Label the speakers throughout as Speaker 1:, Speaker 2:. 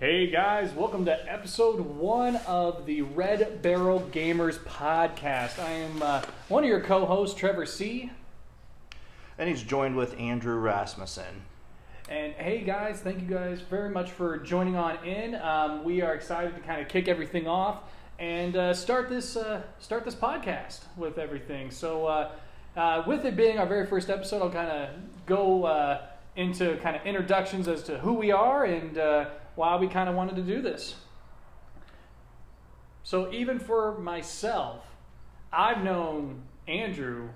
Speaker 1: Hey guys, welcome to episode one of the Red Barrel Gamers podcast. I am uh, one of your co hosts, Trevor C.
Speaker 2: And he's joined with Andrew Rasmussen.
Speaker 1: And hey guys, thank you guys very much for joining on in. Um, we are excited to kind of kick everything off and uh, start this uh, start this podcast with everything. So, uh, uh with it being our very first episode, I'll kind of go uh, into kind of introductions as to who we are and uh, why we kind of wanted to do this. So, even for myself, I've known Andrew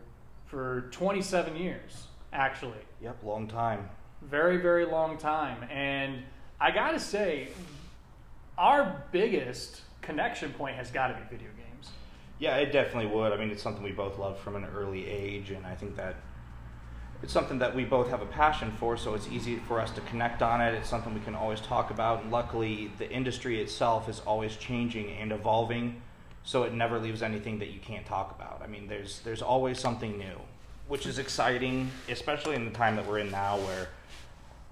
Speaker 1: for 27 years, actually.
Speaker 2: Yep, long time.
Speaker 1: Very, very long time. And I got to say, our biggest connection point has got to be video games.
Speaker 2: Yeah, it definitely would. I mean, it's something we both love from an early age, and I think that it's something that we both have a passion for, so it's easy for us to connect on it. It's something we can always talk about, and luckily, the industry itself is always changing and evolving, so it never leaves anything that you can't talk about. I mean, there's there's always something new, which is exciting, especially in the time that we're in now, where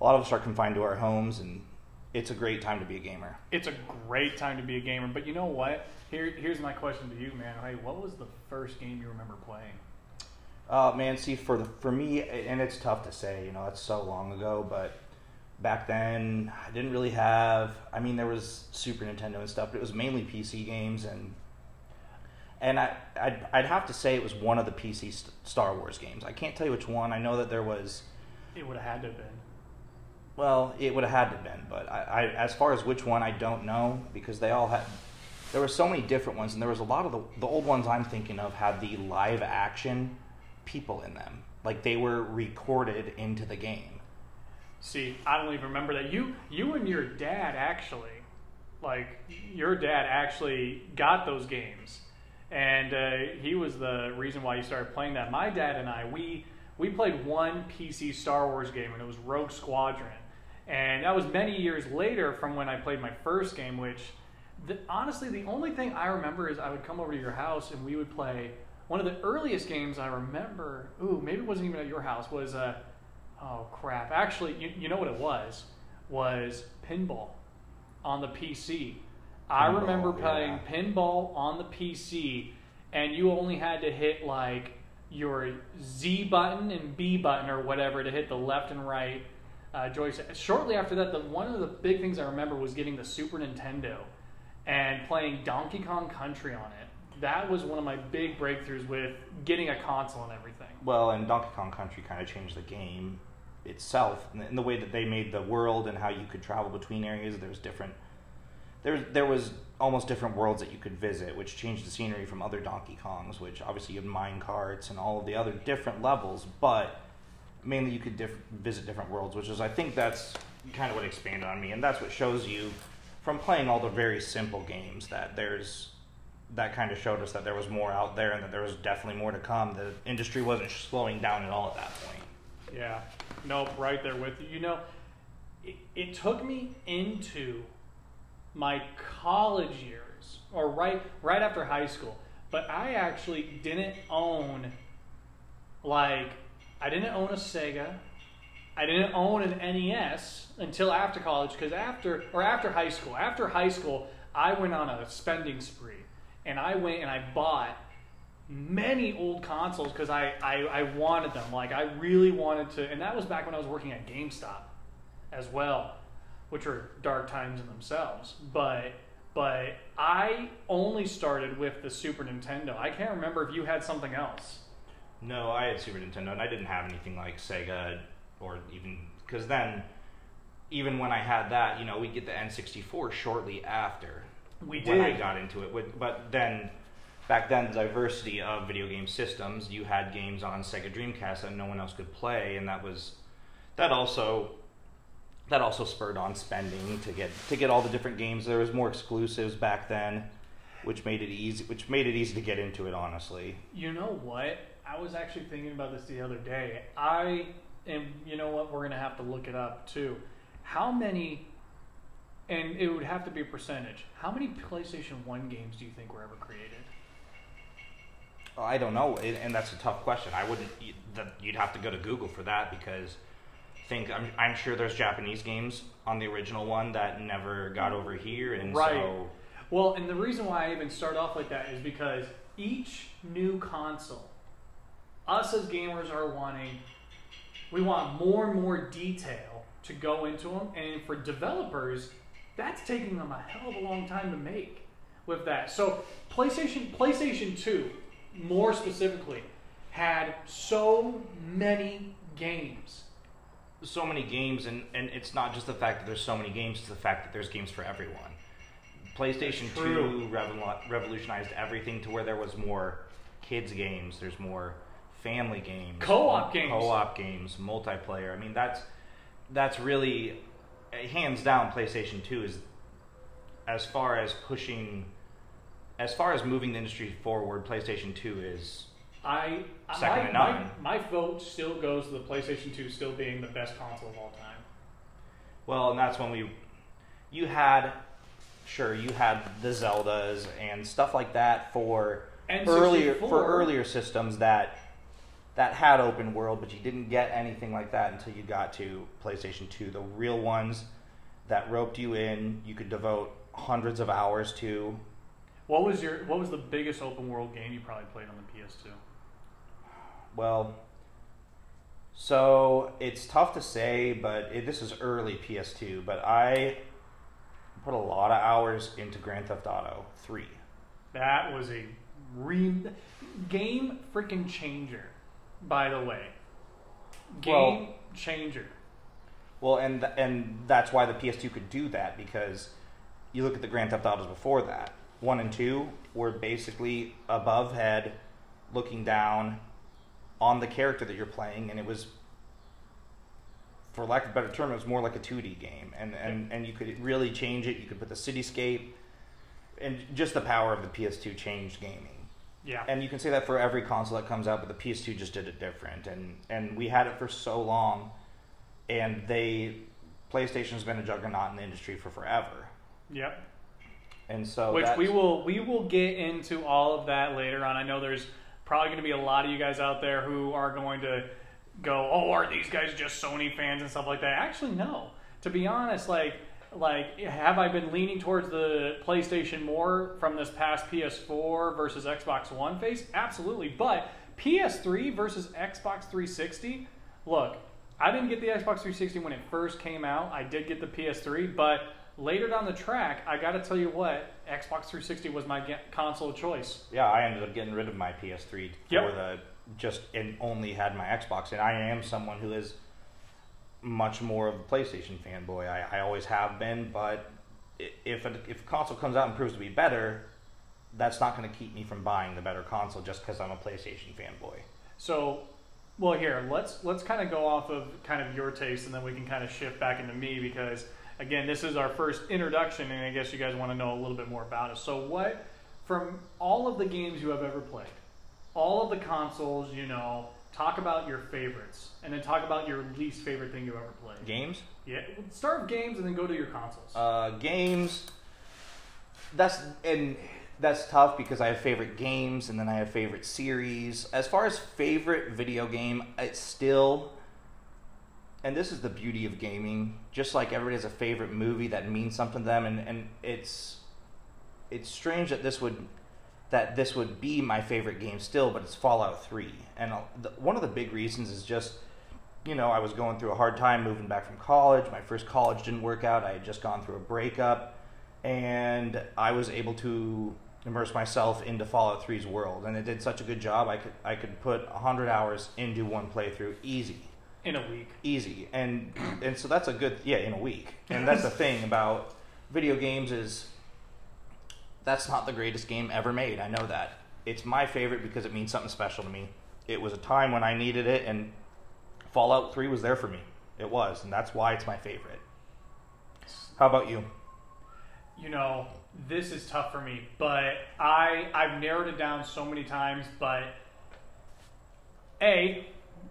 Speaker 2: a lot of us are confined to our homes, and it's a great time to be a gamer.
Speaker 1: It's a great time to be a gamer, but you know what? Here, here's my question to you, man. Hey, what was the first game you remember playing?
Speaker 2: Uh, man, see, for the, for me, and it's tough to say, you know, it's so long ago, but back then I didn't really have. I mean, there was Super Nintendo and stuff, but it was mainly PC games, and and I I'd, I'd have to say it was one of the PC Star Wars games. I can't tell you which one. I know that there was.
Speaker 1: It would have had to have been.
Speaker 2: Well, it would have had to have been, but I, I as far as which one, I don't know because they all had. There were so many different ones, and there was a lot of the the old ones I'm thinking of had the live action people in them. Like they were recorded into the game.
Speaker 1: See, I don't even remember that. You you and your dad actually, like your dad actually got those games, and uh, he was the reason why you started playing that. My dad and I we we played one PC Star Wars game, and it was Rogue Squadron, and that was many years later from when I played my first game. Which, the, honestly, the only thing I remember is I would come over to your house and we would play one of the earliest games I remember, ooh, maybe it wasn't even at your house, was, uh, oh crap. Actually, you, you know what it was? Was pinball on the PC. I remember playing yeah. pinball on the PC, and you only had to hit like your Z button and B button or whatever to hit the left and right uh, joystick. Shortly after that, the, one of the big things I remember was getting the Super Nintendo and playing Donkey Kong Country on it that was one of my big breakthroughs with getting a console and everything.
Speaker 2: Well, and Donkey Kong Country kind of changed the game itself in the way that they made the world and how you could travel between areas. There was different. There, there was almost different worlds that you could visit, which changed the scenery from other Donkey Kongs. Which obviously you had mine carts and all of the other different levels, but mainly you could diff- visit different worlds, which is I think that's kind of what expanded on me, and that's what shows you from playing all the very simple games that there's that kind of showed us that there was more out there and that there was definitely more to come. The industry wasn't slowing down at all at that point.
Speaker 1: Yeah, nope, right there with you. You know, it, it took me into my college years, or right right after high school. But I actually didn't own like I didn't own a Sega. I didn't own an NES until after college because after or after high school. After high school, I went on a spending spree and I went and I bought many old consoles because I, I, I wanted them. Like I really wanted to, and that was back when I was working at GameStop as well, which are dark times in themselves. But but I only started with the Super Nintendo. I can't remember if you had something else.
Speaker 2: No, I had Super Nintendo, and I didn't have anything like Sega or even because then, even when I had that, you know, we get the N64 shortly after.
Speaker 1: We
Speaker 2: did. When I got into it, but then back then the diversity of video game systems, you had games on Sega Dreamcast that no one else could play, and that was that also that also spurred on spending to get to get all the different games. There was more exclusives back then, which made it easy which made it easy to get into it. Honestly,
Speaker 1: you know what? I was actually thinking about this the other day. I and you know what? We're gonna have to look it up too. How many and it would have to be a percentage. How many PlayStation 1 games do you think were ever created?
Speaker 2: Oh, I don't know, and that's a tough question. I wouldn't. You'd have to go to Google for that because think I'm, I'm sure there's Japanese games on the original one that never got over here, and
Speaker 1: Right.
Speaker 2: so
Speaker 1: Well, and the reason why I even start off like that is because each new console, us as gamers are wanting, we want more and more detail to go into them, and for developers, that's taking them a hell of a long time to make with that. So PlayStation, PlayStation Two, more specifically, had so many games.
Speaker 2: so many games, and, and it's not just the fact that there's so many games; it's the fact that there's games for everyone. PlayStation Two revol- revolutionized everything to where there was more kids games, there's more family games,
Speaker 1: Co-op games.
Speaker 2: co-op games, multiplayer. I mean, that's that's really hands down. PlayStation Two is as far as pushing, as far as moving the industry forward. PlayStation Two is
Speaker 1: I
Speaker 2: Second
Speaker 1: my,
Speaker 2: to
Speaker 1: my, my vote still goes to the PlayStation 2 still being the best console of all time.
Speaker 2: Well, and that's when we, you had, sure, you had the Zeldas and stuff like that for
Speaker 1: N64.
Speaker 2: earlier for earlier systems that that had open world, but you didn't get anything like that until you got to PlayStation Two, the real ones that roped you in. You could devote hundreds of hours to.
Speaker 1: What was your what was the biggest open world game you probably played on the PS2?
Speaker 2: Well, so it's tough to say, but it, this is early PS2. But I put a lot of hours into Grand Theft Auto Three.
Speaker 1: That was a re- game freaking changer, by the way. Game
Speaker 2: Well-
Speaker 1: changer.
Speaker 2: Well, and th- and that's why the PS2 could do that because you look at the Grand Theft Autos before that. One and two were basically above head, looking down on the character that you're playing, and it was, for lack of a better term, it was more like a 2D game, and and and you could really change it. You could put the cityscape, and just the power of the PS2 changed gaming.
Speaker 1: Yeah.
Speaker 2: And you can say that for every console that comes out, but the PS2 just did it different, and and we had it for so long, and they PlayStation's been a juggernaut in the industry for forever,
Speaker 1: yep.
Speaker 2: and so
Speaker 1: Which we will we will get into all of that later on. I know there's probably going to be a lot of you guys out there who are going to go, "Oh, are these guys just Sony fans and stuff like that?" Actually, no. To be honest, like like have I been leaning towards the PlayStation more from this past PS4 versus Xbox One phase? Absolutely. But PS3 versus Xbox 360, look, I didn't get the Xbox 360 when it first came out. I did get the PS3, but later down the track, I got to tell you what, Xbox 360 was my ge- console of choice.
Speaker 2: yeah, I ended up getting rid of my PS3
Speaker 1: Yep.
Speaker 2: for the just and only had my Xbox, and I am someone who is much more of a PlayStation fanboy. I, I always have been, but if a, if a console comes out and proves to be better, that's not going to keep me from buying the better console just because I'm a PlayStation fanboy.
Speaker 1: So, well, here let's let's kind of go off of kind of your taste, and then we can kind of shift back into me because again, this is our first introduction, and I guess you guys want to know a little bit more about us. So, what from all of the games you have ever played, all of the consoles, you know, talk about your favorites, and then talk about your least favorite thing you ever played.
Speaker 2: Games.
Speaker 1: Yeah, start with games, and then go to your consoles.
Speaker 2: Uh, games. That's and that's tough because I have favorite games and then I have favorite series. As far as favorite video game, it's still. And this is the beauty of gaming. Just like everybody has a favorite movie that means something to them, and, and it's it's strange that this would that this would be my favorite game still, but it's Fallout Three. And uh, the, one of the big reasons is just you know, I was going through a hard time moving back from college. My first college didn't work out. I had just gone through a breakup, and I was able to immerse myself into Fallout 3's world, and it did such a good job. I could I could put hundred hours into one playthrough, easy,
Speaker 1: in a week.
Speaker 2: easy, and and so that's a good yeah in a week. And that's the thing about video games is that's not the greatest game ever made. I know that. It's my favorite because it means something special to me. It was a time when I needed it, and Fallout 3 was there for me. It was, and that's why it's my favorite. How about you?
Speaker 1: you know, this is tough for me, but I I've narrowed it down so many times, but a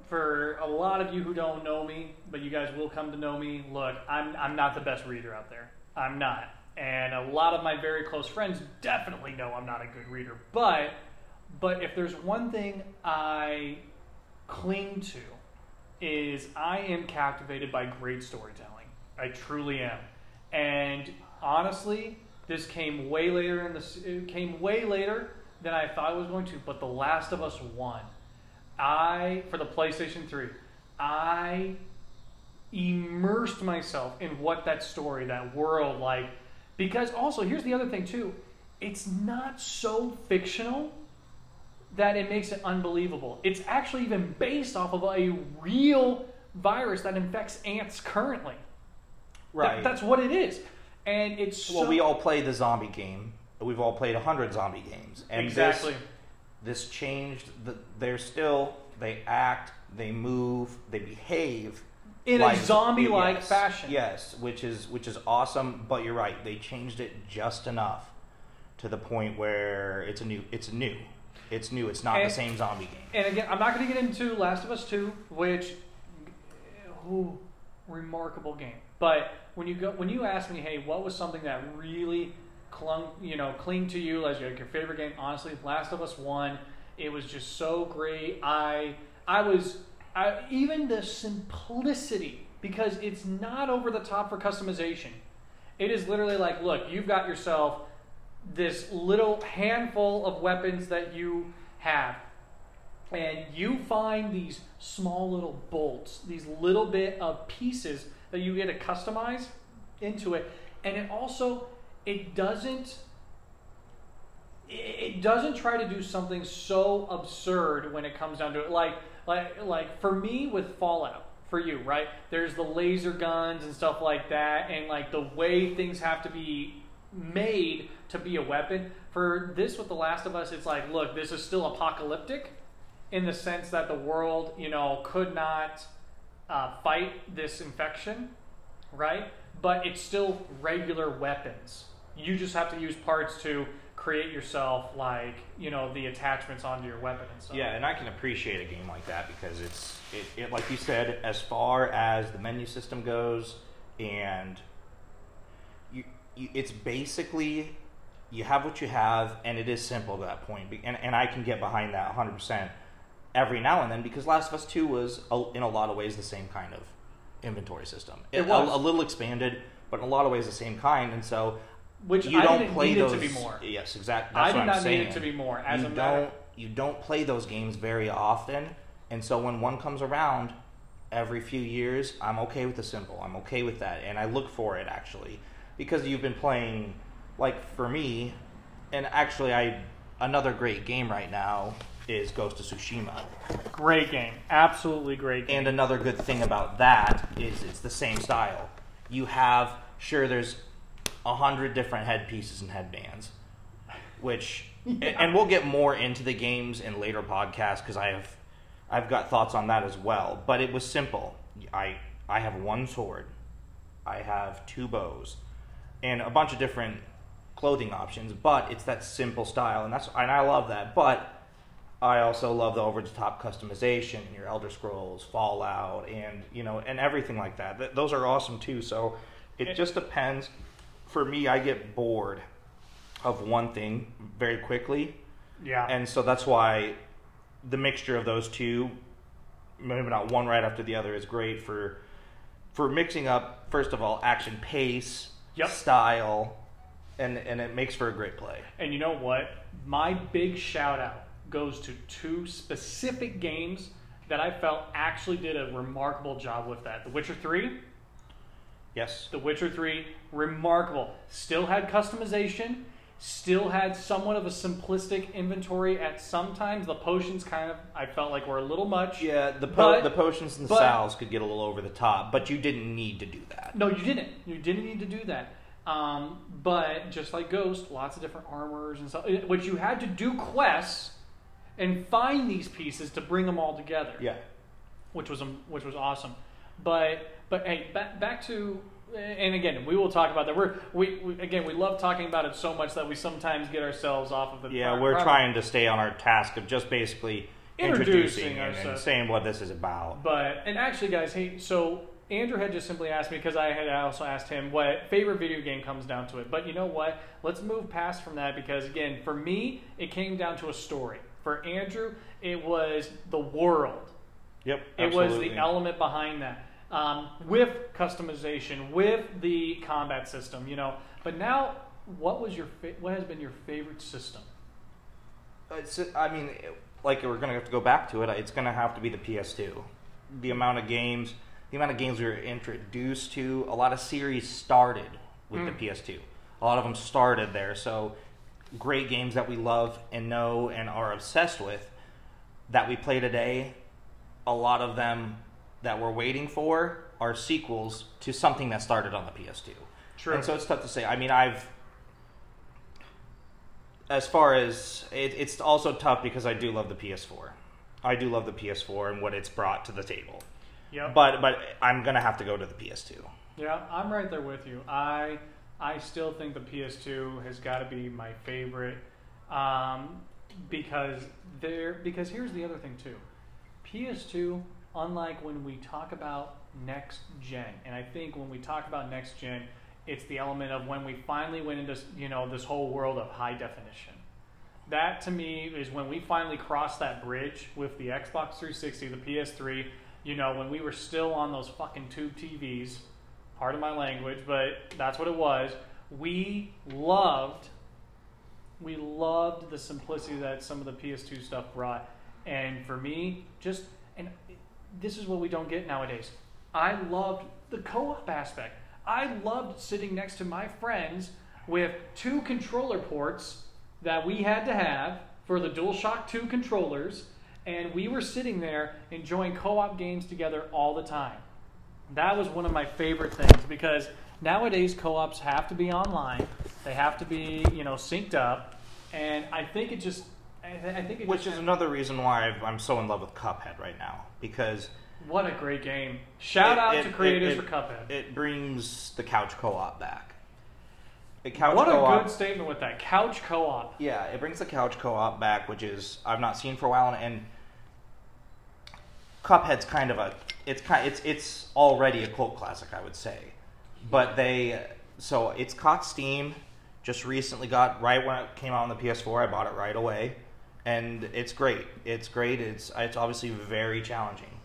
Speaker 1: for a lot of you who don't know me, but you guys will come to know me. Look, I'm I'm not the best reader out there. I'm not. And a lot of my very close friends definitely know I'm not a good reader. But but if there's one thing I cling to is I am captivated by great storytelling. I truly am. And honestly, this came way later in this came way later than I thought it was going to, but The Last of Us 1. I for the PlayStation 3, I immersed myself in what that story, that world like because also here's the other thing too. It's not so fictional that it makes it unbelievable. It's actually even based off of a real virus that infects ants currently.
Speaker 2: Right.
Speaker 1: That- that's what it is. And it's
Speaker 2: well,
Speaker 1: so,
Speaker 2: we all play the zombie game. We've all played a hundred zombie games, and
Speaker 1: exactly.
Speaker 2: this this changed. The, they're still they act, they move, they behave
Speaker 1: in
Speaker 2: like-
Speaker 1: a zombie-like
Speaker 2: yes,
Speaker 1: fashion.
Speaker 2: Yes, which is which is awesome. But you're right; they changed it just enough to the point where it's a new. It's new. It's new. It's not
Speaker 1: And-
Speaker 2: the same zombie game.
Speaker 1: And again, I'm not going to get into Last of Us 2, which ooh, remarkable game. But when you go when you ask me, hey, what was something that really clung, you know, cling to you as your, your favorite game? Honestly, Last of Us 1, it was just so great. I I was I, even the simplicity because it's not over the top for customization. It is literally like, look, you've got yourself this little handful of weapons that you have and you find these small little bolts, these little bit of pieces that you get to customize into it, and it also it doesn't it doesn't try to do something so absurd when it comes down to it. Like like like for me with Fallout, for you, right? There's the laser guns and stuff like that, and like the way things have to be made to be a weapon. For this with The Last of Us, it's like, look, this is still apocalyptic in the sense that the world, you know, could not uh, fight this infection, right? But it's still regular weapons. You just have to use parts to create yourself, like you know, the attachments onto your weapon and stuff.
Speaker 2: Yeah, and I can appreciate a game like that because it's it, it like you said, as far as the menu system goes, and you, you it's basically you have what you have, and it is simple to that point. And and I can get behind that 100 percent every now and then because Last of Us Two was a, in a lot of ways the same kind of inventory system.
Speaker 1: It
Speaker 2: a-
Speaker 1: was.
Speaker 2: a, little expanded, but in a lot of ways the same kind, and so.
Speaker 1: Which
Speaker 2: you
Speaker 1: I
Speaker 2: don't
Speaker 1: didn't
Speaker 2: play
Speaker 1: need
Speaker 2: those.
Speaker 1: it to be more.
Speaker 2: Yes, exactly.
Speaker 1: I
Speaker 2: That's
Speaker 1: did
Speaker 2: what I'm
Speaker 1: not need it to be more. As
Speaker 2: you
Speaker 1: a matter,
Speaker 2: don't you don't play those games very often, and so when one comes around every few years, I'm okay with the symbol. I'm okay with that, and I look for it actually because you've been playing. Like for me, and actually, I another great game right now is Ghost of Tsushima.
Speaker 1: great game, absolutely great game.
Speaker 2: And another good thing about that is it's the same style. You have sure there's a hundred different headpieces and headbands, which and, and we'll get more into the games in later podcasts because I have I've got thoughts on that as well. But it was simple. I I have one sword, I have two bows, and a bunch of different clothing options. But it's that simple style, and that's and I love that. But I also love the over the top customization, in your Elder Scrolls, Fallout, and you know, and everything like that. Th- those are awesome too. So it
Speaker 1: It-
Speaker 2: just depends. For me, I get bored of one thing very quickly,
Speaker 1: yeah,
Speaker 2: and so that's why the mixture of those two, maybe not one right after the other, is great for for mixing up. First of all, action pace,
Speaker 1: Yep.
Speaker 2: style, and and it makes for a great play.
Speaker 1: And you know what? My big shout out goes to two specific games that I felt actually did a remarkable job with that. The Witcher 3,
Speaker 2: Yes.
Speaker 1: The Witcher 3, remarkable. Still had customization, still had somewhat of a simplistic inventory at sometimes. The potions kind of I felt like were a little much.
Speaker 2: Yeah, the po-
Speaker 1: But-
Speaker 2: the potions and
Speaker 1: but-
Speaker 2: salves could get a little over the top, but you didn't need to do that.
Speaker 1: No, you didn't. You didn't need to do that. Um, but just like Ghost, lots of different armors and stuff, which you had to do quests and find these pieces to bring them all together.
Speaker 2: Yeah.
Speaker 1: which was um, which was awesome. But but hey, back back to and again, we will talk about that. We're we, we again we love talking about it so much that we sometimes get ourselves off of the.
Speaker 2: Yeah, we're trying to stay on our task of just basically
Speaker 1: Introducing
Speaker 2: introducing, and, and saying what this is about.
Speaker 1: But and actually, guys, hey, so Andrew had just simply asked me because I had also asked him what favorite video game comes down to it. But you know what? Let's move past from that because again, for me, it came down to a story. For Andrew, it was the world.
Speaker 2: Yep.
Speaker 1: It was the element behind that, um, with customization, with the combat system. You know, but now, what was your fa- what has been your favorite system?
Speaker 2: It's, I mean, like we're gonna have to go back to it. It's gonna have to be the PS2. The amount of games, the amount of games we were introduced to. A lot of series started with
Speaker 1: Mm.
Speaker 2: the PS2. A lot of them started there. So great games that we love and know and are obsessed with that we play today. A lot of them that we're waiting for are sequels to something that started on the PS2.
Speaker 1: True.
Speaker 2: And so it's tough to say. I mean, I've as far as it, it's also tough because I do love the PS4. I do love the PS4 and what it's brought to the table.
Speaker 1: Yeah.
Speaker 2: But but I'm gonna have to go to the PS2.
Speaker 1: Yeah, I'm right there with you. I I still think the PS2 has got to be my favorite um, because there because here's the other thing too. PS2, unlike when we talk about next gen, and I think when we talk about next gen, it's the element of when we finally went into you know this whole world of high definition. That to me is when we finally crossed that bridge with the Xbox 360, the PS3. You know, when we were still on those fucking tube TVs, pardon my language, but that's what it was. We loved, we loved the simplicity that some of the PS2 stuff brought, and for me, just and this is what we don't get nowadays. I loved the co-op aspect. I loved sitting next to my friends with two controller ports that we had to have for the DualShock 2 controllers, and we were sitting there enjoying co-op games together all the time. That was one of my favorite things because nowadays co-ops have to be online. They have to be, you know, synced up, and I think it just, I, I think
Speaker 2: Which is another reason why I've, I'm so in love with Cuphead right now because
Speaker 1: what a great game! Shout
Speaker 2: it-
Speaker 1: out
Speaker 2: it-
Speaker 1: to creators
Speaker 2: it-
Speaker 1: for Cuphead.
Speaker 2: It brings the couch co-op back. The couch
Speaker 1: what a
Speaker 2: co-op,
Speaker 1: good statement with that couch co-op.
Speaker 2: Yeah, it brings the couch co-op back, which is I've not seen for a while, and Cuphead's kind of a it's kind it's it's already a cult classic, I would say. But they so it's caught steam. Just recently got right when it came out on the PS4. I bought it right away, and it's great. It's great. It's it's obviously very challenging,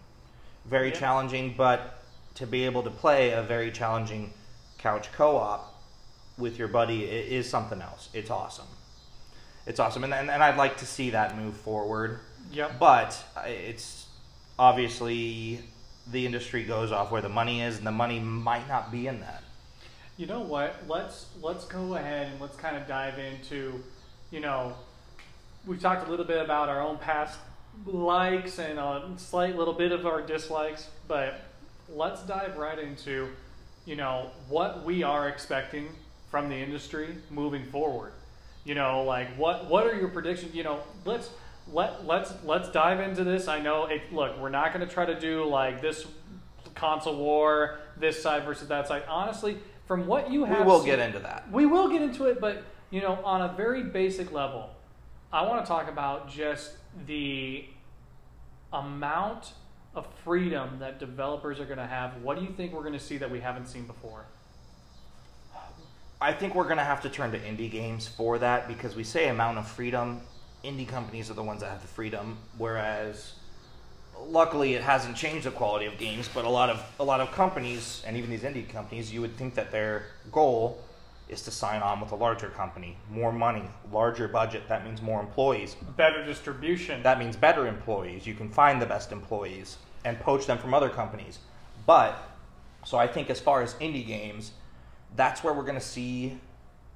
Speaker 2: very
Speaker 1: Yeah.
Speaker 2: challenging. But to be able to play a very challenging couch co-op with your buddy is something else. It's awesome. It's awesome, and, and and I'd like to see that move forward.
Speaker 1: Yep.
Speaker 2: But uh, it's obviously the industry goes off where the money is, and the money might not be in that.
Speaker 1: You know what? Let's let's go ahead and let's kind of dive into, you know, we talked a little bit about our own past likes and a slight little bit of our dislikes, but let's dive right into, you know, what we are expecting from the industry moving forward. You know, like what what are your predictions? You know, let's let let's let's dive into this. I know it. Look, we're not going to try to do like this console war, this side versus that side. Honestly, from what you have, We
Speaker 2: will
Speaker 1: seen-
Speaker 2: get into that.
Speaker 1: we will get into it, but you know, on a very basic level, I want to talk about just the amount of freedom that developers are going to have. What do you think we're going to see that we haven't seen before?
Speaker 2: I think we're going to have to turn to indie games for that because we say amount of freedom. Indie companies are the ones that have the freedom, whereas luckily it hasn't changed the quality of games. But a lot of a lot of companies and even these indie companies, you would think that their goal is to sign on with a larger company, more money, larger budget. That means more employees.
Speaker 1: Better distribution.
Speaker 2: That means better employees. You can find the best employees and poach them from other companies. But so I think as far as indie games, that's where we're going to see.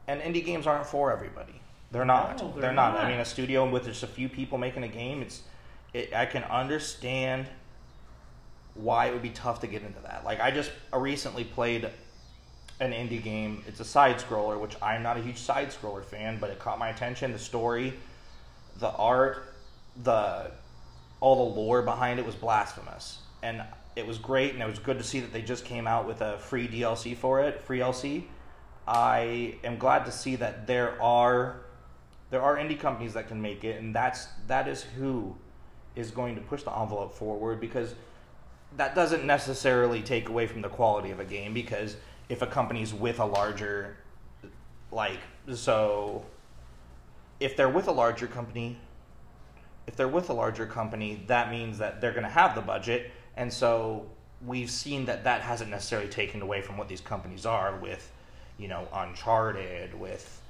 Speaker 2: And indie games aren't for everybody. They're not.
Speaker 1: No, they're
Speaker 2: they're not.
Speaker 1: not.
Speaker 2: I mean, a studio with just a few people making a game, it's. It, I can understand why it would be tough to get into that. Like I just recently played an indie game. It's a side scroller, which I'm not a huge side scroller fan, but it caught my attention. The story, the art, the all the lore behind it was blasphemous, and it was great. And it was good to see that they just came out with a free DLC for it, free LC. I am glad to see that there are there are indie companies that can make it, and that's that is who is going to push the envelope forward because that doesn't necessarily take away from the quality of a game because if a company's with a larger like so if they're with a larger company if they're with a larger company, that means that they're going to have the budget, and so we've seen that that hasn't necessarily taken away from what these companies are with, you know, Uncharted, with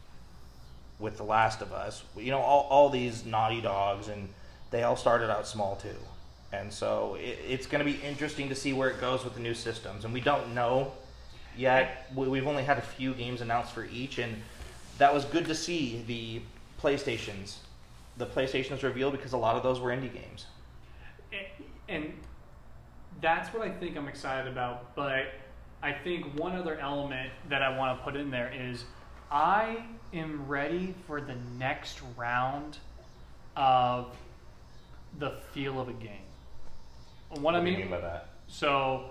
Speaker 2: with The Last of Us, you know, all, all these Naughty Dogs, and they all started out small too. And so it, it's going to be interesting to see where it goes with the new systems. And we don't know yet. We- We've only had a few games announced for each, and that was good to see the PlayStations, the PlayStations revealed because a lot of those were indie games.
Speaker 1: and that's what I think I'm excited about. But I think one other element that I want to put in there is I am ready for the next round of the feel of a game. What, I
Speaker 2: do you
Speaker 1: mean,
Speaker 2: by that?
Speaker 1: so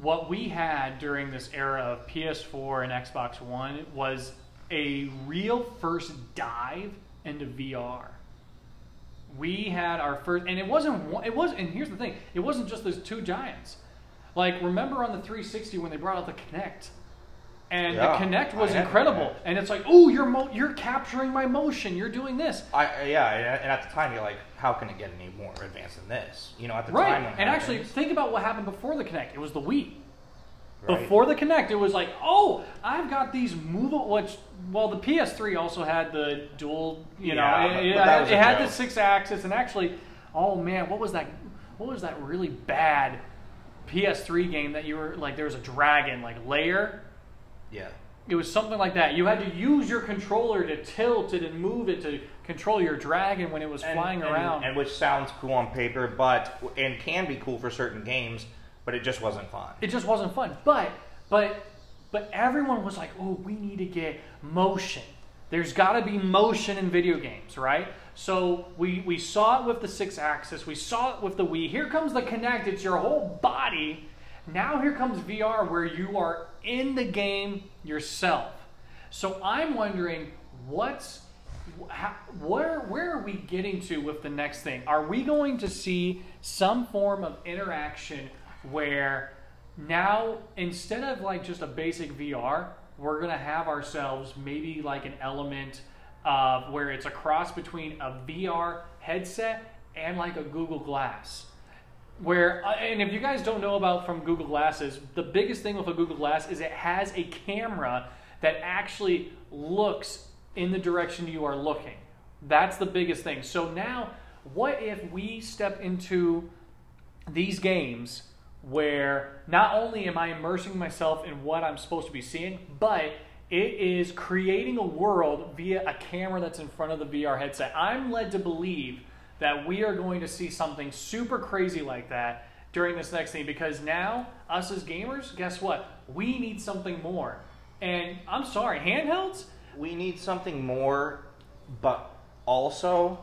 Speaker 1: what we had during this era of PS4 and Xbox One was a real first dive into VR. We had our first, and it wasn't. one- It was, and here's the thing: it wasn't just those two giants. Like remember on the 360 when they brought out the Kinect, and
Speaker 2: Yeah,
Speaker 1: the Kinect was incredible. And it's like, oh, you're mo- you're capturing my motion. You're doing this.
Speaker 2: I yeah, and at the time you're like, how can it get any more advanced than this? You know, at the
Speaker 1: Right.
Speaker 2: time, it
Speaker 1: And actually, think about what happened before the Kinect. It was the Wii.
Speaker 2: right?
Speaker 1: Before the Kinect, it was like, oh, I've got these movable. Which, well, the PS3 also had the dual. You know,
Speaker 2: Yeah,
Speaker 1: it,
Speaker 2: but-
Speaker 1: it-
Speaker 2: but
Speaker 1: it
Speaker 2: a
Speaker 1: had the six axis, and actually, oh man, what was that? What was that really bad PS3 game that you were like? There was a dragon, like Lair.
Speaker 2: Yeah.
Speaker 1: It was something like that. You had to use your controller to tilt it and move it to control your dragon when it was
Speaker 2: And-
Speaker 1: flying
Speaker 2: and-
Speaker 1: around.
Speaker 2: and which sounds cool on paper, but and can be cool for certain games, but it just wasn't fun.
Speaker 1: it just wasn't fun. But but but everyone was like, "Oh, we need to get motion. There's got to be motion in video games, right?" So we we saw it with the six axis. We saw it with the Wii. Here comes the Kinect. It's your whole body. Now here comes VR, where you are in the game yourself. So I'm wondering what's how, where where are we getting to with the next thing? Are we going to see some form of interaction where now instead of like just a basic VR, we're gonna have ourselves maybe like an element of where it's a cross between a VR headset and like a Google Glass where uh, and if you guys don't know about from Google Glasses, the biggest thing with a Google Glass is it has a camera that actually looks in the direction you are looking. That's the biggest thing. So now, what if we step into these games where not only am I immersing myself in what I'm supposed to be seeing, but it is creating a world via a camera that's in front of the VR headset. I'm led to believe that we are going to see something super crazy like that during this next thing because now, us as gamers, guess what? We need something more. And I'm sorry, handhelds?
Speaker 2: we need something more, but also,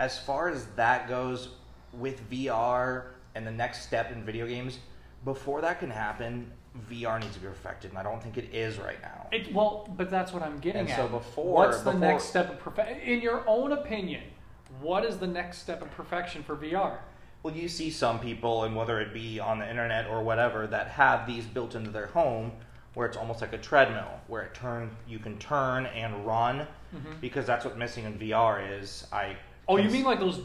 Speaker 2: as far as that goes with VR and the next step in video games, before that can happen, VR needs to be perfected, and I don't think it is right now.
Speaker 1: It, well, but that's what I'm getting
Speaker 2: And
Speaker 1: at.
Speaker 2: so before-
Speaker 1: what's the
Speaker 2: before-
Speaker 1: next step of perfection? In your own opinion, what is the next step of perfection for VR?
Speaker 2: Well, you see some people, and whether it be on the internet or whatever, that have these built into their home, where it's almost like a treadmill, where it turn you can turn and run, because that's what missing in VR is. I
Speaker 1: Mm-hmm. Oh, you mean like those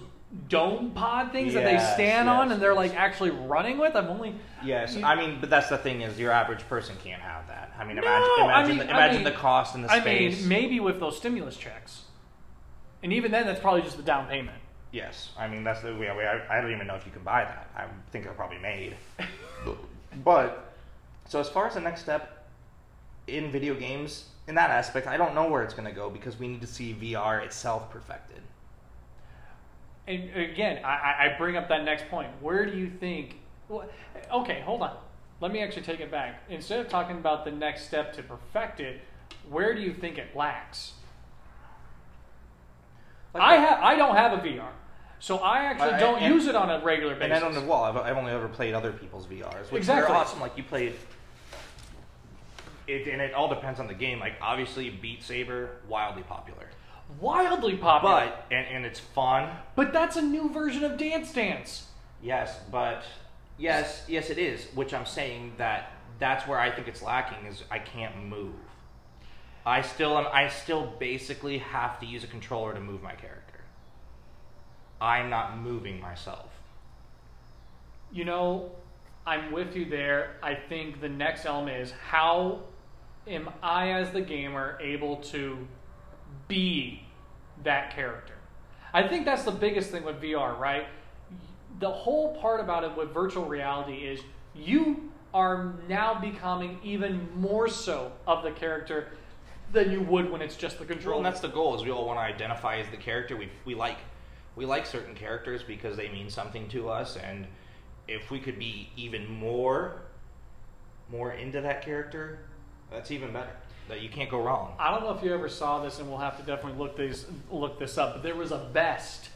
Speaker 1: dome pod things that they
Speaker 2: Yes,
Speaker 1: stand on and they're
Speaker 2: yes.
Speaker 1: like actually running with? I'm only
Speaker 2: Yes,
Speaker 1: you-
Speaker 2: I mean, but that's the thing is your average person can't have that. I mean,
Speaker 1: No,
Speaker 2: imagine,
Speaker 1: I
Speaker 2: imagine,
Speaker 1: mean-
Speaker 2: the,
Speaker 1: I mean-
Speaker 2: the cost and the
Speaker 1: I
Speaker 2: space.
Speaker 1: mean, maybe with those stimulus checks, and even then, that's probably just the down payment.
Speaker 2: yes, I mean that's the way. I, I don't even know if you can buy that. I think they're probably made. but so as far as the next step in video games, in that aspect, I don't know where it's going to go because we need to see VR itself perfected.
Speaker 1: And again, I, I- bring up that next point. Where do you think? Okay, hold on. Let me actually take it back. Instead of talking about the next step to perfect it, where do you think it lacks?
Speaker 2: Like-
Speaker 1: I have. I don't have a VR, so I actually
Speaker 2: I-
Speaker 1: don't
Speaker 2: and-
Speaker 1: use it on a regular
Speaker 2: And
Speaker 1: basis.
Speaker 2: I don't know. Well, I've, I've only ever played other people's VRs, which
Speaker 1: Exactly.
Speaker 2: are awesome. Like you played. It, and it all depends on the game. Like obviously, Beat Saber wildly popular.
Speaker 1: Wildly popular,
Speaker 2: But and, and it's fun.
Speaker 1: but that's a new version of Dance Dance.
Speaker 2: Yes, but yes, yes, it is. Which I'm saying that that's where I think it's lacking is I can't move. I still am. I still basically have to use a controller to move my character. I'm not moving myself.
Speaker 1: You know, I'm with you there. I think the next element is how am I, as the gamer, able to be that character? I think that's the biggest thing with VR, right? The whole part about it with virtual reality is you are now becoming even more so of the character than you would when it's just the
Speaker 2: Well, and that's the goal. Is we all want to identify as the character. We we like we like certain characters because they mean something to us, and if we could be even more more into that character, that's even better. That you can't go wrong.
Speaker 1: I don't know if you ever saw this, and we'll have to definitely look this look this up. But there was a vest.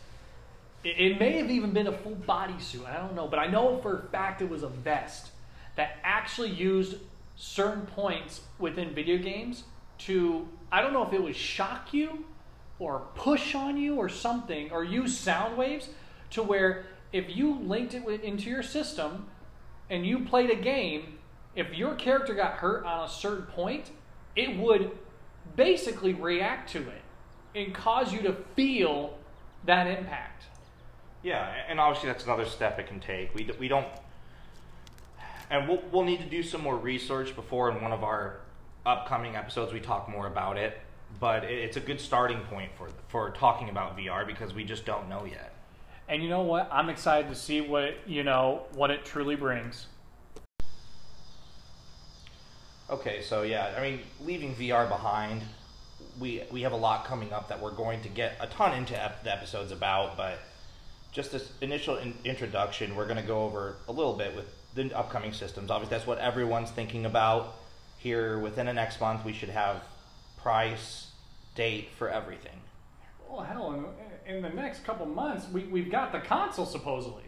Speaker 1: It, it may have even been a full bodysuit. I don't know, but I know for a fact it was a vest that actually used certain points within video games to I don't know if it was shock you or push on you or something or use sound waves to where if you linked it into your system and you played a game, if your character got hurt on a certain point, it would basically react to it and cause you to feel that impact.
Speaker 2: Yeah, and obviously that's another step it can take. We, we don't, and we'll, we'll need to do some more research before in one of our upcoming episodes we talk more about it. But it's a good starting point for for talking about VR because we just don't know yet.
Speaker 1: And you know what? I'm excited to see what you know what it truly brings.
Speaker 2: Okay, so yeah, I mean, leaving VR behind, we we have a lot coming up that we're going to get a ton into ep- the episodes about, but just this initial in- introduction, we're going to go over a little bit with the upcoming systems. Obviously, that's what everyone's thinking about. Here, within the next month, we should have price, date for everything.
Speaker 1: Well, hell, in, in the next couple months, we, we've got the console supposedly.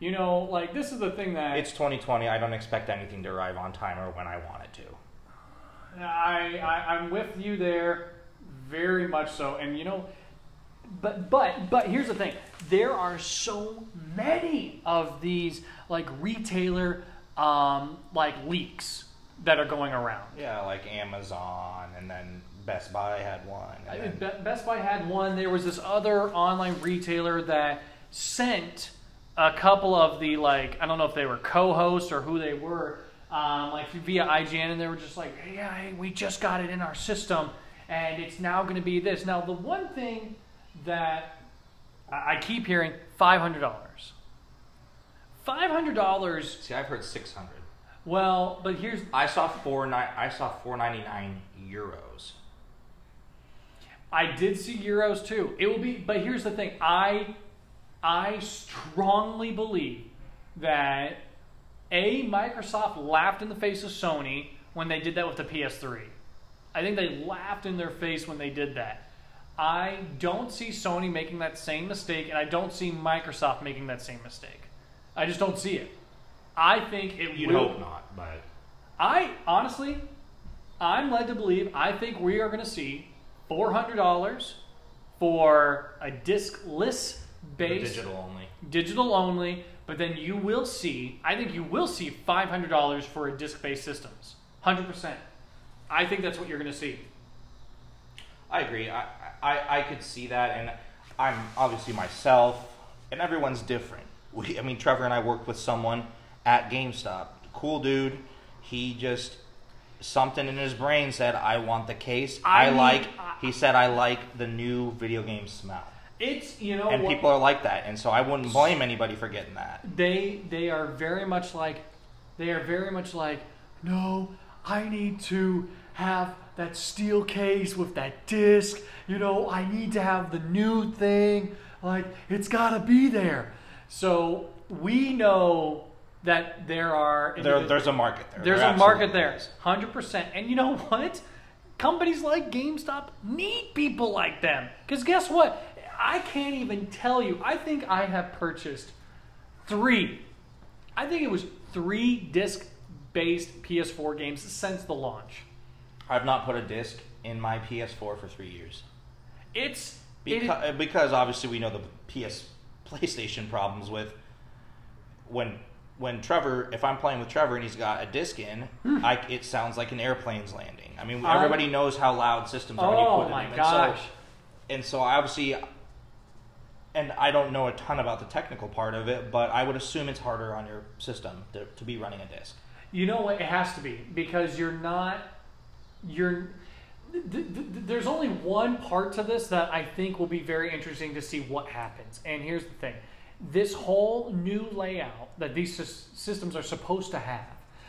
Speaker 1: You know, like this is the thing that
Speaker 2: It's 2020. I don't expect anything to arrive on time or when I want it to.
Speaker 1: I, I I'm with you there, very much so. And you know, but but but here's the thing: there are so many of these like retailer um, like leaks that are going around.
Speaker 2: Yeah, like Amazon, and then Best Buy had one.
Speaker 1: I-
Speaker 2: And then,
Speaker 1: Be- Best Buy had one. There was this other online retailer that sent a couple of the like I don't know if they were co-hosts or who they were, um, like via IGN, and they were just like, hey, yeah, hey, we just got it in our system, and it's now going to be this. Now the one thing that I I keep hearing five hundred dollars. Five hundred dollars.
Speaker 2: see, I've heard 600.
Speaker 1: Well, but here's
Speaker 2: I saw four ni- I saw 499 euros.
Speaker 1: I did see Euros too. It will be, but here's the thing. I, I strongly believe that a Microsoft laughed in the face of Sony when they did that with the PS3. I think they laughed in their face when they did that. I don't see Sony making that same mistake, and I don't see Microsoft making that same mistake. I just don't see it. I think it
Speaker 2: You'd
Speaker 1: will.
Speaker 2: hope not, but
Speaker 1: I honestly, I'm led to believe. I think we are going to see four hundred dollars for a diskless based
Speaker 2: digital only.
Speaker 1: digital only. But then you will see. I think you will see five hundred dollars for a disc based systems. Hundred percent. I think that's what you're going to see.
Speaker 2: I agree. I, I I could see that, and I'm obviously myself, and everyone's different. We, I mean, Trevor and I worked with someone at GameStop. Cool dude. He just something in his brain said, "I want the case.
Speaker 1: I
Speaker 2: I, like."
Speaker 1: I-
Speaker 2: he said, "I like the new video game smell."
Speaker 1: It's you know
Speaker 2: and
Speaker 1: what-
Speaker 2: people are like that, and so I wouldn't blame anybody for getting that.
Speaker 1: they they are very much like they are very much like no i need to have that steel case with that disc you know i need to have the new thing like it's got to be there so we know that there are
Speaker 2: There, there's a market there.
Speaker 1: there's
Speaker 2: There
Speaker 1: a market there, hundred percent. And you know what? Companies like GameStop need people like them. Because guess what? I can't even tell you. I think I have purchased three. I think it was three disc-based PS4 games since the launch.
Speaker 2: I've not put a disc in my PS4 for three years.
Speaker 1: It's it-
Speaker 2: Because, because obviously we know the PS PlayStation problems with when when Trevor if I'm playing with Trevor and he's got a disc in, I, it sounds like an airplane's landing. I mean,
Speaker 1: Hmm. I-
Speaker 2: everybody knows how loud systems are when you
Speaker 1: oh
Speaker 2: put
Speaker 1: my
Speaker 2: it in.
Speaker 1: gosh.
Speaker 2: And so, and so obviously and I don't know a ton about the technical part of it, but I would assume it's harder on your system to, to be running a disc.
Speaker 1: You know what? It has to be because you're not. You're. Th- th- th- there's only one part to this that I think will be very interesting to see what happens. And here's the thing: this whole new layout that these systems are supposed to have,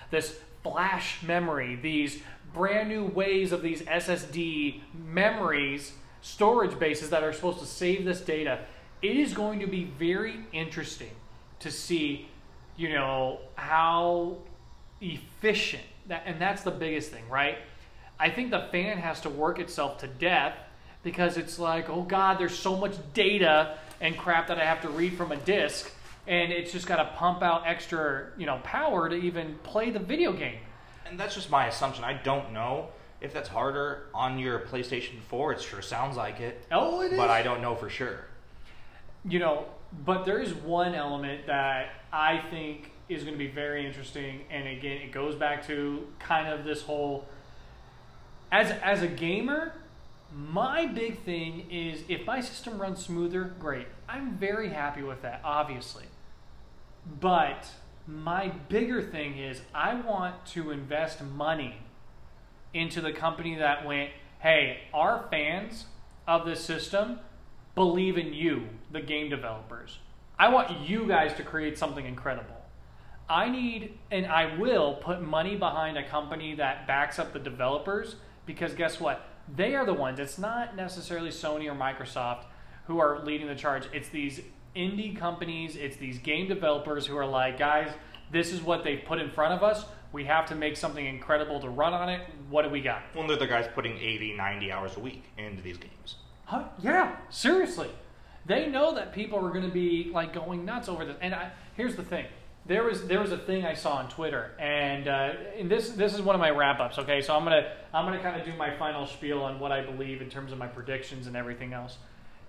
Speaker 1: this flash memory, these brand new ways of these SSD memories, storage bases that are supposed to save this data. It is going to be very interesting to see, you know, how efficient that and that's the biggest thing, right? I think the fan has to work itself to death because it's like, oh god, there's so much data and crap that I have to read from a disk and it's just got to pump out extra, you know, power to even play the video game.
Speaker 2: And that's just my assumption. I don't know if that's harder on your PlayStation 4. It sure sounds like it.
Speaker 1: Oh, it is.
Speaker 2: But I don't know for sure.
Speaker 1: you know, but there is one element that I think is going to be very interesting, and again, it goes back to kind of this whole. As as a gamer, my big thing is if my system runs smoother, great. I'm very happy with that, obviously. But my bigger thing is I want to invest money into the company that went, hey, our fans of this system believe in you, the game developers. I want you guys to create something incredible. I need, and I will, put money behind a company that backs up the developers because guess what? They are the ones, it's not necessarily Sony or Microsoft who are leading the charge. It's these indie companies, it's these game developers who are like, guys, this is what they've put in front of us. We have to make something incredible to run on it. What do we got?
Speaker 2: Well, they're the guys putting 80, 90 hours a week into these games.
Speaker 1: Huh? Yeah, seriously. They know that people are going to be like going nuts over this. And I, here's the thing: there was there was a thing I saw on Twitter, and, uh, and this this is one of my wrap ups. Okay, so I'm gonna I'm gonna kind of do my final spiel on what I believe in terms of my predictions and everything else.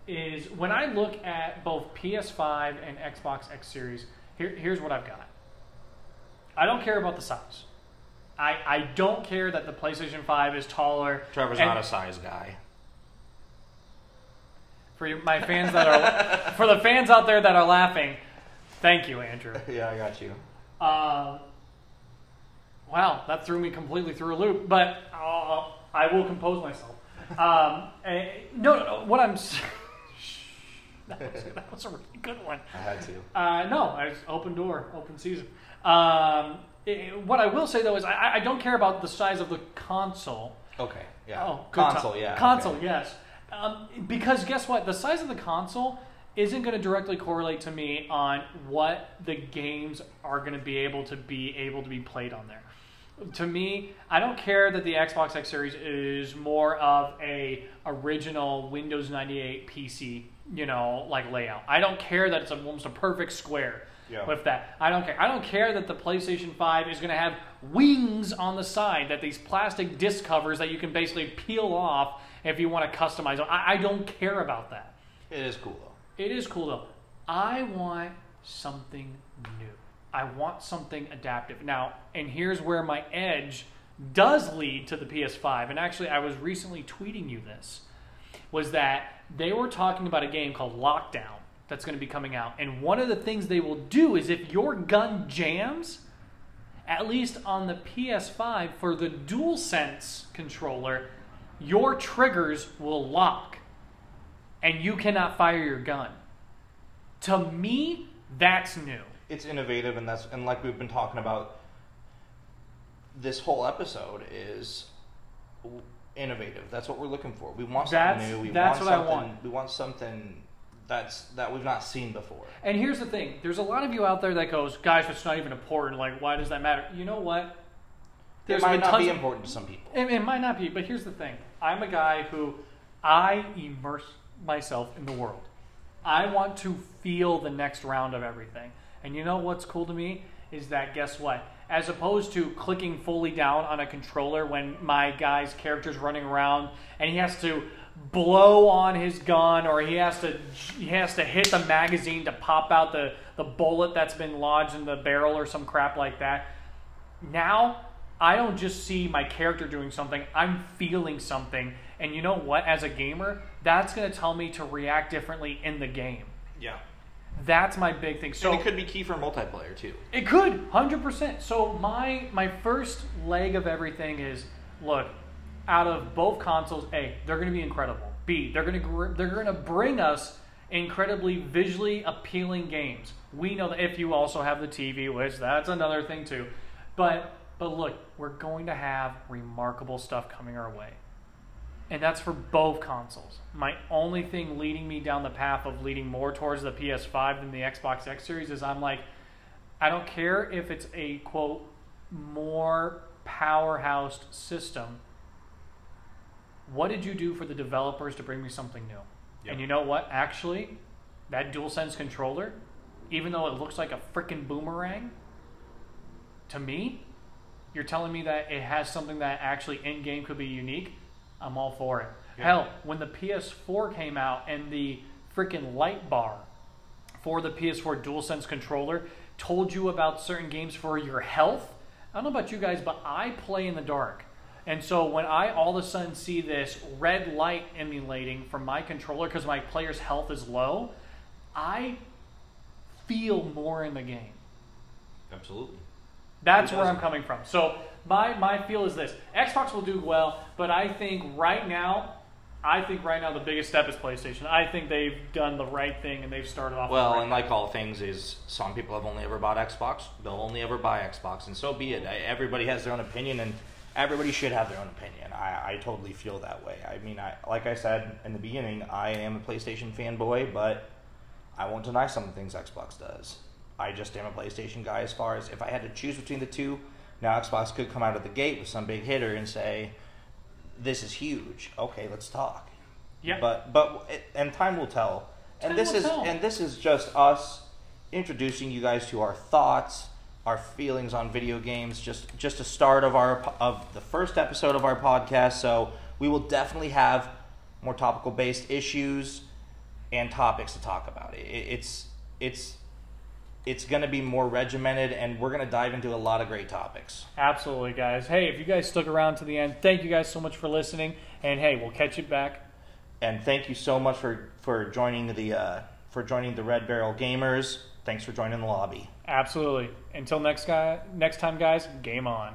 Speaker 1: Is when I look at both PS5 and Xbox X Series, here, here's what I've got. I don't care about the size. I, I don't care that the PlayStation 5 is taller.
Speaker 2: Trevor's
Speaker 1: and-
Speaker 2: not a size guy.
Speaker 1: for my fans that are for the fans out there that are laughing thank you andrew
Speaker 2: Yeah, I got you.
Speaker 1: uh, wow that threw me completely through a loop but uh, i will compose myself um, eh, no, no, no what I'm. that, was, that was a really good one
Speaker 2: I had to.
Speaker 1: uh, no, I just open door, open season. Um, it- what I will say though is I, I don't care about the size of the console.
Speaker 2: Okay, yeah.
Speaker 1: Oh,
Speaker 2: console, yeah.
Speaker 1: Console,
Speaker 2: okay.
Speaker 1: yes. Um, because guess what? The size of the console isn't going to directly correlate to me on what the games are going to be able to be able to be played on there. To me, I don't care that the Xbox X Series is more of a original Windows 98 PC, you know, like layout. I don't care that it's almost a perfect square
Speaker 2: Yeah.
Speaker 1: with that. I don't care. I don't care that the PlayStation 5 is going to have wings on the side, that these plastic disc covers that you can basically peel off if you want to customize. I, I don't care about that.
Speaker 2: It is cool though.
Speaker 1: It is cool though. I want something new. I want something adaptive. Now, and here's where my edge does lead to the PS5. And actually, I was recently tweeting you this was that they were talking about a game called Lockdown that's going to be coming out. And one of the things they will do is if your gun jams, at least on the PS5 for the DualSense controller, your triggers will lock and you cannot fire your gun. To me, that's new.
Speaker 2: It's innovative, and that's and like we've been talking about. This whole episode is innovative. That's what we're looking for. We want something
Speaker 1: That's-
Speaker 2: new. We
Speaker 1: that's
Speaker 2: want
Speaker 1: what I
Speaker 2: something.
Speaker 1: want.
Speaker 2: We want something that's that we've not seen before.
Speaker 1: And here's the thing: there's a lot of you out there that goes, "Guys, it's not even important. Like, why does that matter?" You know what?
Speaker 2: It might not be important to some people.
Speaker 1: It, it might not be, but here's the thing: I'm a guy who I immerse myself in the world. I want to feel the next round of everything. And you know what's cool to me is that guess what? As opposed to clicking fully down on a controller when my guy's character's running around and he has to blow on his gun or he has to he has to hit the magazine to pop out the, the bullet that's been lodged in the barrel or some crap like that. Now I don't just see my character doing something, I'm feeling something. And you know what? As a gamer, that's going to tell me to react differently in the game.
Speaker 2: Yeah.
Speaker 1: That's my big thing. So
Speaker 2: and it could be key for multiplayer too.
Speaker 1: It could, hundred percent. So my my first leg of everything is look, out of both consoles, A, they're going to be incredible. B, they're going to gr- they're going to bring us incredibly visually appealing games. We know that if you also have the TV, which that's another thing too. But but look, we're going to have remarkable stuff coming our way. And that's for both consoles. My only thing leading me down the path of leading more towards the PS5 than the Xbox X Series is I'm like, I don't care if it's a quote more powerhoused system. What did you do for the developers to bring me something new?
Speaker 2: Yep.
Speaker 1: And you know what? Actually, that DualSense controller, even though it looks like a freaking boomerang, to me, you're telling me that it has something that actually in game could be unique. I'm all for it.
Speaker 2: Yeah.
Speaker 1: Hell, when the PS4 came out and the freaking light bar for the PS4 DualSense controller told you about certain games for your health. I don't know about you guys, but I play in the dark. And so when I all of a sudden see this red light emulating from my controller because my player's health is low, I feel more in the game.
Speaker 2: Absolutely.
Speaker 1: That's where I'm coming from. So my my feel is this: Xbox will do well, but I think right now, I think right now the biggest step is PlayStation. I think they've done the right thing and they've started off.
Speaker 2: Well,
Speaker 1: right
Speaker 2: and like all things, is some people have only ever bought Xbox. They'll only ever buy Xbox, and so be it. I, everybody has their own opinion, and everybody should have their own opinion. I, I totally feel that way. I mean, I like I said in the beginning, I am a PlayStation fanboy, but I won't deny some of the things Xbox does. I just am a PlayStation guy. As far as if I had to choose between the two, now Xbox could come out of the gate with some big hitter and say, "This is huge." Okay, let's talk.
Speaker 1: Yeah.
Speaker 2: But but it, and time will tell.
Speaker 1: Time
Speaker 2: and this is
Speaker 1: tell.
Speaker 2: and this is just us introducing you guys to our thoughts, our feelings on video games. Just just a start of our of the first episode of our podcast. So we will definitely have more topical based issues and topics to talk about. It, it's it's it's going to be more regimented, and we're going to dive into a lot of great topics.
Speaker 1: Absolutely, guys. Hey, if you guys stuck around to the end, thank you guys so much for listening. And hey, we'll catch you back.
Speaker 2: And thank you so much for for joining the uh, for joining the Red Barrel Gamers. Thanks for joining the lobby.
Speaker 1: Absolutely. Until next guy, next time, guys. Game on.